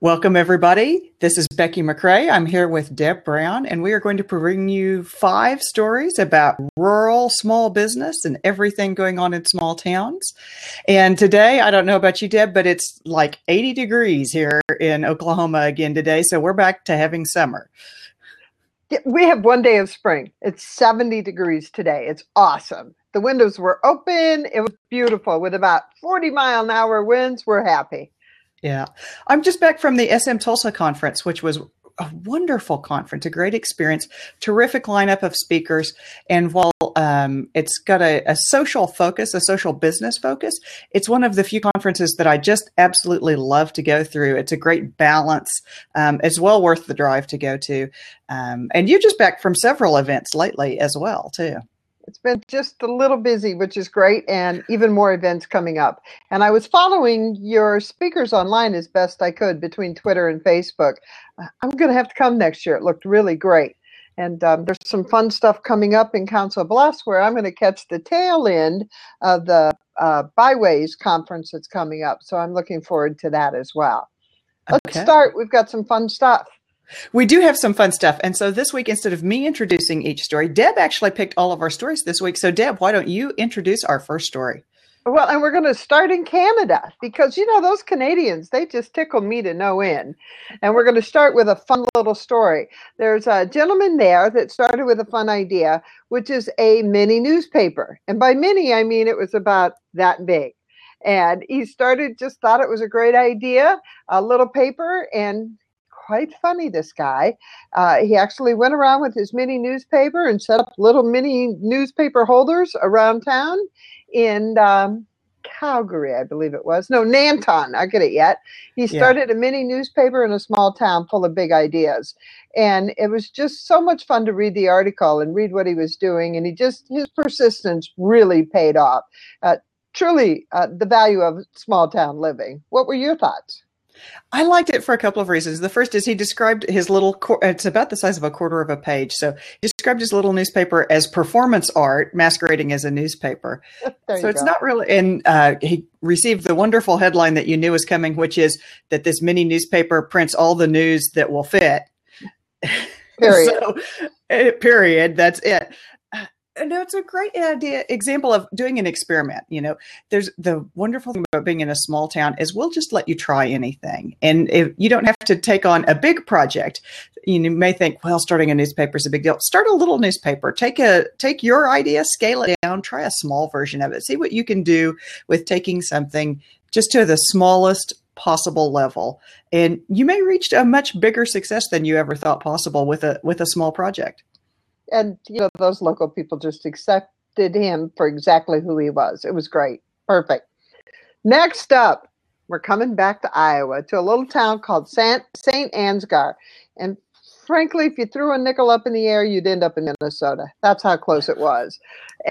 Welcome, everybody. This is Becky McCray. I'm here with Deb Brown, and we are going to bring you five stories about rural small business and everything going on in small towns. And today, I don't know about you, Deb, but it's like 80 degrees here in Oklahoma again today. So we're back to having summer. We have one day of spring. It's 70 degrees today. It's awesome. The windows were open. It was beautiful with about 40 mile an hour winds. We're happy. Yeah. I'm just back from the SM Tulsa conference, which was a wonderful conference, a great experience, terrific lineup of speakers. And while um, it's got a, a, social focus, a social business focus, it's one of the few conferences that I just absolutely love to go through. It's a great balance. Um, it's well worth the drive to go to. Um, and you're just back from several events lately as well, too. It's been just a little busy, which is great, and even more events coming up. And I was following your speakers online as best I could between Twitter and Facebook. Uh, I'm going to have to come next year. It looked really great. And um, there's some fun stuff coming up in Council Bluffs where I'm going to catch the tail end of the uh, Byways conference that's coming up. So I'm looking forward to that as well. Let's start. We've got some fun stuff. We do have some fun stuff. And so this week, instead of me introducing each story, Deb actually picked all of our stories this week. So, Deb, why don't you introduce our first story? Well, and we're going to start in Canada because, you know, those Canadians, they just tickle me to no end. And we're going to start with a fun little story. There's a gentleman there that started with a fun idea, which is a mini newspaper. And by mini, I mean it was about that big. And he started, just thought it was a great idea, a little paper, and quite funny, this guy. Uh, he actually went around with his mini newspaper and set up little mini newspaper holders around town in um, Calgary, I believe it was. No, Nanton. I get it yet. He started yeah. a mini newspaper in a small town full of big ideas. And it was just so much fun to read the article and read what he was doing. And he just, his persistence really paid off. Uh, truly, uh, the value of small town living. What were your thoughts? I liked it for a couple of reasons. The first is he described his little, it's about the size of a quarter of a page. So he described his little newspaper as performance art masquerading as a newspaper. so it's go. not really, and uh, he received the wonderful headline that you knew was coming, which is that this mini newspaper prints all the news that will fit. Period. so, eh, period. That's it no, it's a great idea example of doing an experiment. You know, there's the wonderful thing about being in a small town is we'll just let you try anything, and if you don't have to take on a big project. You may think, well, starting a newspaper is a big deal. Start a little newspaper. Take a take your idea, scale it down, try a small version of it. See what you can do with taking something just to the smallest possible level, and you may reach a much bigger success than you ever thought possible with a with a small project and you know those local people just accepted him for exactly who he was. It was great, perfect. Next up, we're coming back to Iowa to a little town called Saint Saint Ansgar, and frankly, if you threw a nickel up in the air, you'd end up in Minnesota. That's how close it was.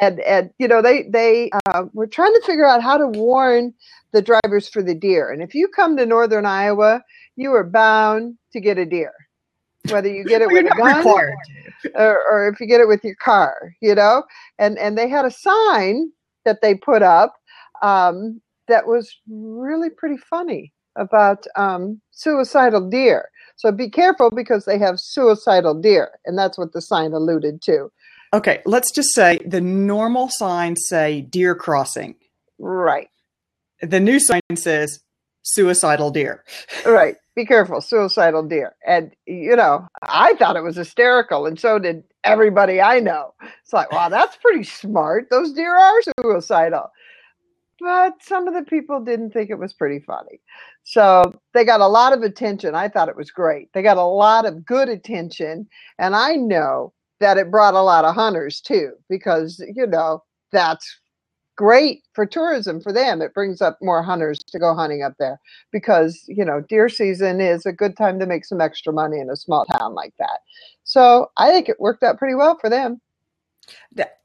And and you know they they uh, were trying to figure out how to warn the drivers for the deer. And if you come to northern Iowa, you are bound to get a deer whether you get it with a gun or, or, if you get it with your car, you know. And and they had a sign that they put up um, that was really pretty funny about um, suicidal deer. So be careful because they have suicidal deer, and that's what the sign alluded to. Okay, let's just say the normal signs say deer crossing. Right. The new sign says suicidal deer. Right be careful, suicidal deer. And, you know, I thought it was hysterical, and so did everybody I know. It's like, wow, that's pretty smart. Those deer are suicidal. But some of the people didn't think it was pretty funny. So they got a lot of attention. I thought it was great. They got a lot of good attention. And I know that it brought a lot of hunters too, because, you know, that's great for tourism for them. It brings up more hunters to go hunting up there because, you know, deer season is a good time to make some extra money in a small town like that. So I think it worked out pretty well for them.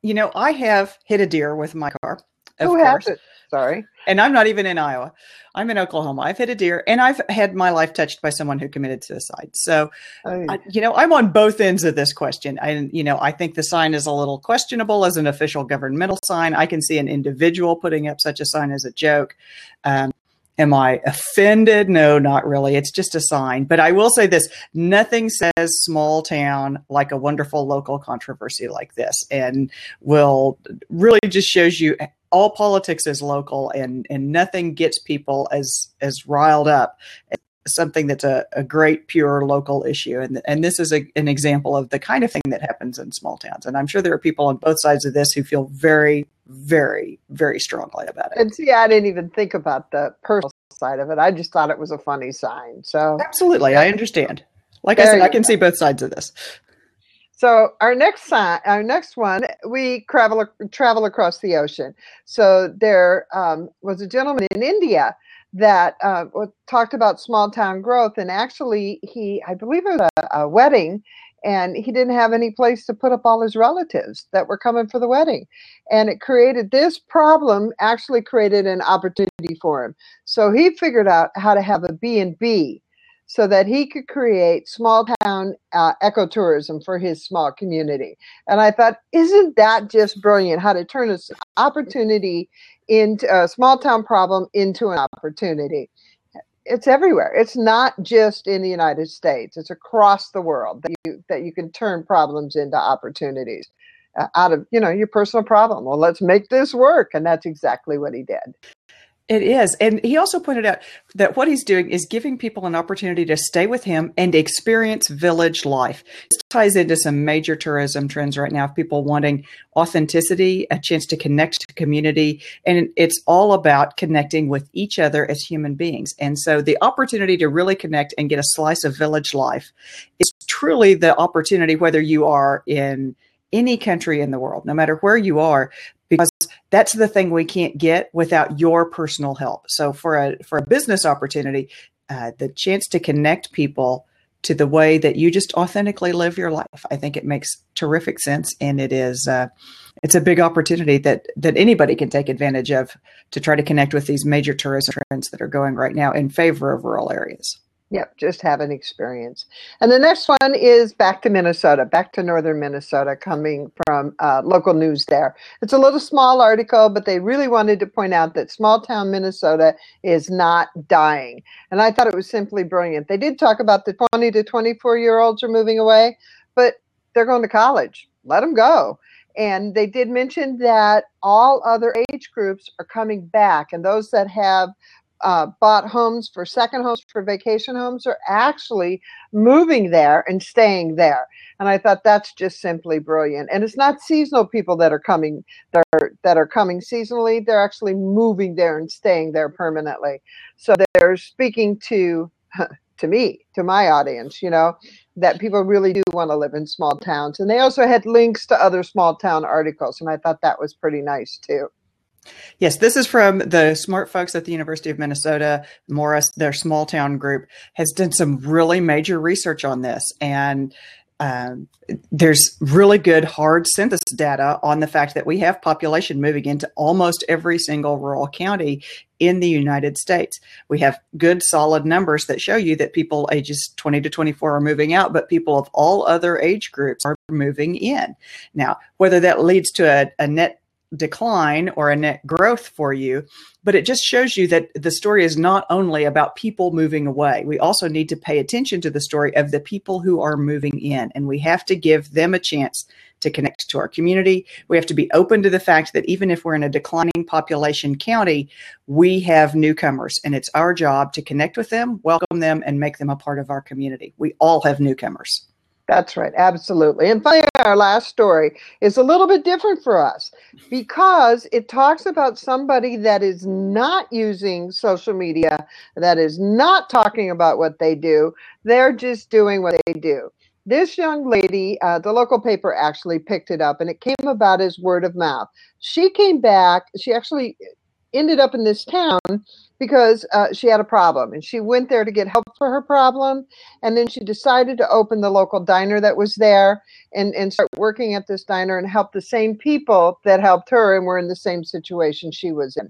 You know, I have hit a deer with my car. Who has it? Sorry. And I'm not even in Iowa. I'm in Oklahoma. I've hit a deer and I've had my life touched by someone who committed suicide. So, oh. I, you know, I'm on both ends of this question. And, you know, I think the sign is a little questionable as an official governmental sign. I can see an individual putting up such a sign as a joke. Um, Am I offended? No, not really. It's just a sign. But I will say this nothing says small town like a wonderful local controversy like this, and will really just shows you all politics is local and, and nothing gets people as, as riled up as something that's a, a great pure local issue. And and this is a, an example of the kind of thing that happens in small towns. And i'm sure there are people on both sides of this who feel very very very strongly about it. And see i didn't even think about the personal side of it. I just thought it was a funny sign so. Absolutely. I understand. Like there i said i can go. see both sides of this so our next sign, our next one, we travel travel across the ocean. So there um, was a gentleman in India that uh, talked about small town growth. And actually, he, I believe it was a, a, wedding, and he didn't have any place to put up all his relatives that were coming for the wedding. And it created this problem, actually created an opportunity for him. So he figured out how to have a B&B so that he could create small town uh, ecotourism for his small community. And I thought, isn't that just brilliant? How to turn an opportunity into a small town problem into an opportunity. It's everywhere. It's not just in the United States. It's across the world that you that you can turn problems into opportunities uh, out of you know your personal problem. Well, let's make this work, and that's exactly what he did. It is. And he also pointed out that what he's doing is giving people an opportunity to stay with him and experience village life. This ties into some major tourism trends right now of people wanting authenticity, a chance to connect to community. And it's all about connecting with each other as human beings. And so the opportunity to really connect and get a slice of village life is truly the opportunity, whether you are in any country in the world, no matter where you are, because that's the thing we can't get without your personal help. So for a for a business opportunity, uh, the chance to connect people to the way that you just authentically live your life, I think it makes terrific sense, and it is uh, it's a big opportunity that that anybody can take advantage of to try to connect with these major tourism trends that are going right now in favor of rural areas. Yep, just have an experience. And the next one is back to Minnesota, back to northern Minnesota, coming from uh, local news there. It's a little small article, but they really wanted to point out that small town Minnesota is not dying. And I thought it was simply brilliant. They did talk about the 20 to 24 year olds are moving away, but they're going to college. Let them go. And they did mention that all other age groups are coming back, and those that have uh, bought homes for second homes for vacation homes are actually moving there and staying there. And I thought that's just simply brilliant. And it's not seasonal people that are coming that are, that are coming seasonally. They're actually moving there and staying there permanently. So they're speaking to to me, to my audience, you know, that people really do want to live in small towns. And they also had links to other small town articles. And I thought that was pretty nice too. Yes, this is from the smart folks at the University of Minnesota. Morris, their small town group, has done some really major research on this. And um, there's really good hard census data on the fact that we have population moving into almost every single rural county in the United States. We have good solid numbers that show you that people ages 20 to 24 are moving out, but people of all other age groups are moving in. Now, whether that leads to a, a net decline or a net growth for you, but it just shows you that the story is not only about people moving away. We also need to pay attention to the story of the people who are moving in, and we have to give them a chance to connect to our community. We have to be open to the fact that even if we're in a declining population county, we have newcomers, and it's our job to connect with them, welcome them, and make them a part of our community. We all have newcomers. That's right, absolutely. And finally, our last story is a little bit different for us because it talks about somebody that is not using social media, that is not talking about what they do. They're just doing what they do. This young lady, uh, the local paper actually picked it up and it came about as word of mouth. She came back, she actually ended up in this town because uh, she had a problem and she went there to get help for her problem and then she decided to open the local diner that was there and, and start working at this diner and help the same people that helped her and were in the same situation she was in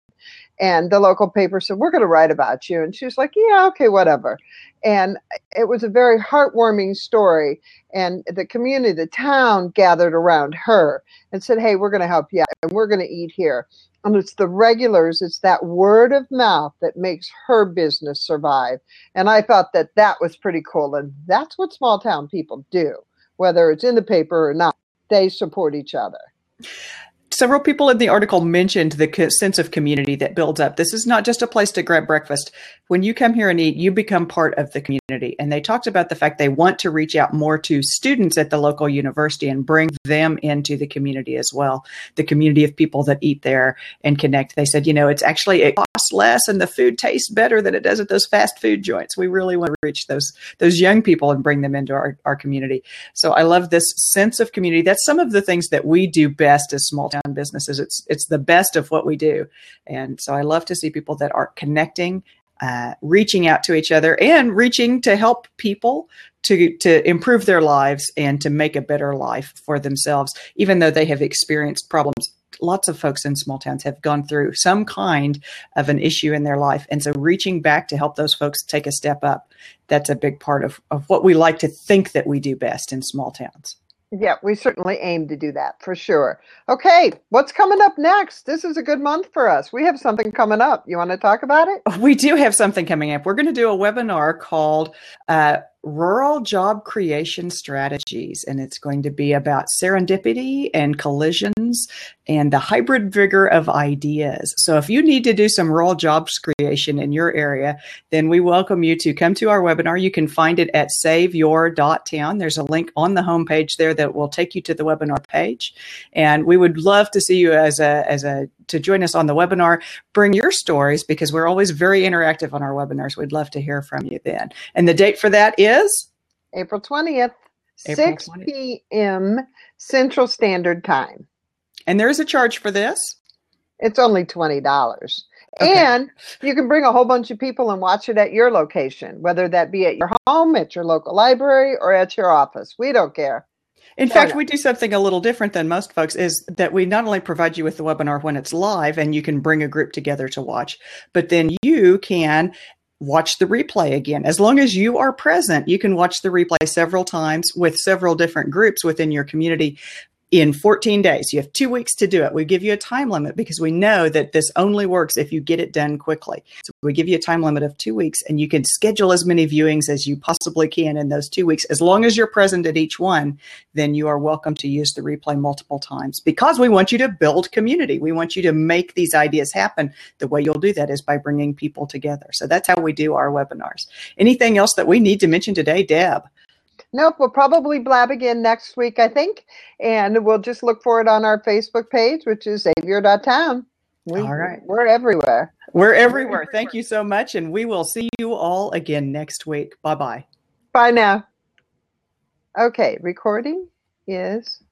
And the local paper said, We're going to write about you. And she was like, Yeah, okay, whatever. And it was a very heartwarming story. And the community, the town gathered around her and said, Hey, we're going to help you out and we're going to eat here. And it's the regulars, it's that word of mouth that makes her business survive. And I thought that that was pretty cool. And that's what small town people do, whether it's in the paper or not. They support each other. Several people in the article mentioned the sense of community that builds up. This is not just a place to grab breakfast. When you come here and eat, you become part of the community. And they talked about the fact they want to reach out more to students at the local university and bring them into the community as well. The community of people that eat there and connect. They said, you know, it's actually it costs less and the food tastes better than it does at those fast food joints. We really want to reach those those young people and bring them into our, our community. So I love this sense of community. That's some of the things that we do best as small town businesses. It's it's the best of what we do, and so I love to see people that are connecting, uh, reaching out to each other, and reaching to help people to to improve their lives and to make a better life for themselves, even though they have experienced problems. Lots of folks in small towns have gone through some kind of an issue in their life. And so reaching back to help those folks take a step up, that's a big part of, of what we like to think that we do best in small towns. Yeah, we certainly aim to do that for sure. Okay, what's coming up next? This is a good month for us. We have something coming up. You want to talk about it? We do have something coming up. We're going to do a webinar called uh, rural job creation strategies. And it's going to be about serendipity and collisions and the hybrid vigor of ideas. So if you need to do some rural jobs creation in your area, then we welcome you to come to our webinar. You can find it at saveyour.town. There's a link on the homepage there that will take you to the webinar page. And we would love to see you as a, as a, to join us on the webinar. Bring your stories because we're always very interactive on our webinars. We'd love to hear from you then. And the date for that is? April 20th, April 6 p.m. Central Standard Time. And there is a charge for this? It's only $20. Okay. And you can bring a whole bunch of people and watch it at your location, whether that be at your home, at your local library, or at your office. We don't care. In fact, we do something a little different than most folks is that we not only provide you with the webinar when it's live and you can bring a group together to watch, but then you can watch the replay again. As long as you are present, you can watch the replay several times with several different groups within your community in 14 days. You have two weeks to do it. We give you a time limit because we know that this only works if you get it done quickly. So we give you a time limit of two weeks and you can schedule as many viewings as you possibly can in those two weeks. As long as you're present at each one, then you are welcome to use the replay multiple times because we want you to build community. We want you to make these ideas happen. The way you'll do that is by bringing people together. So that's how we do our webinars. Anything else that we need to mention today, Deb? Nope, we'll probably blab again next week, I think. And we'll just look for it on our Facebook page, which is saveyour.town. We, all right. We're everywhere. We're everywhere. Thank you so much. And we will see you all again next week. Bye bye. Bye now. Okay, recording is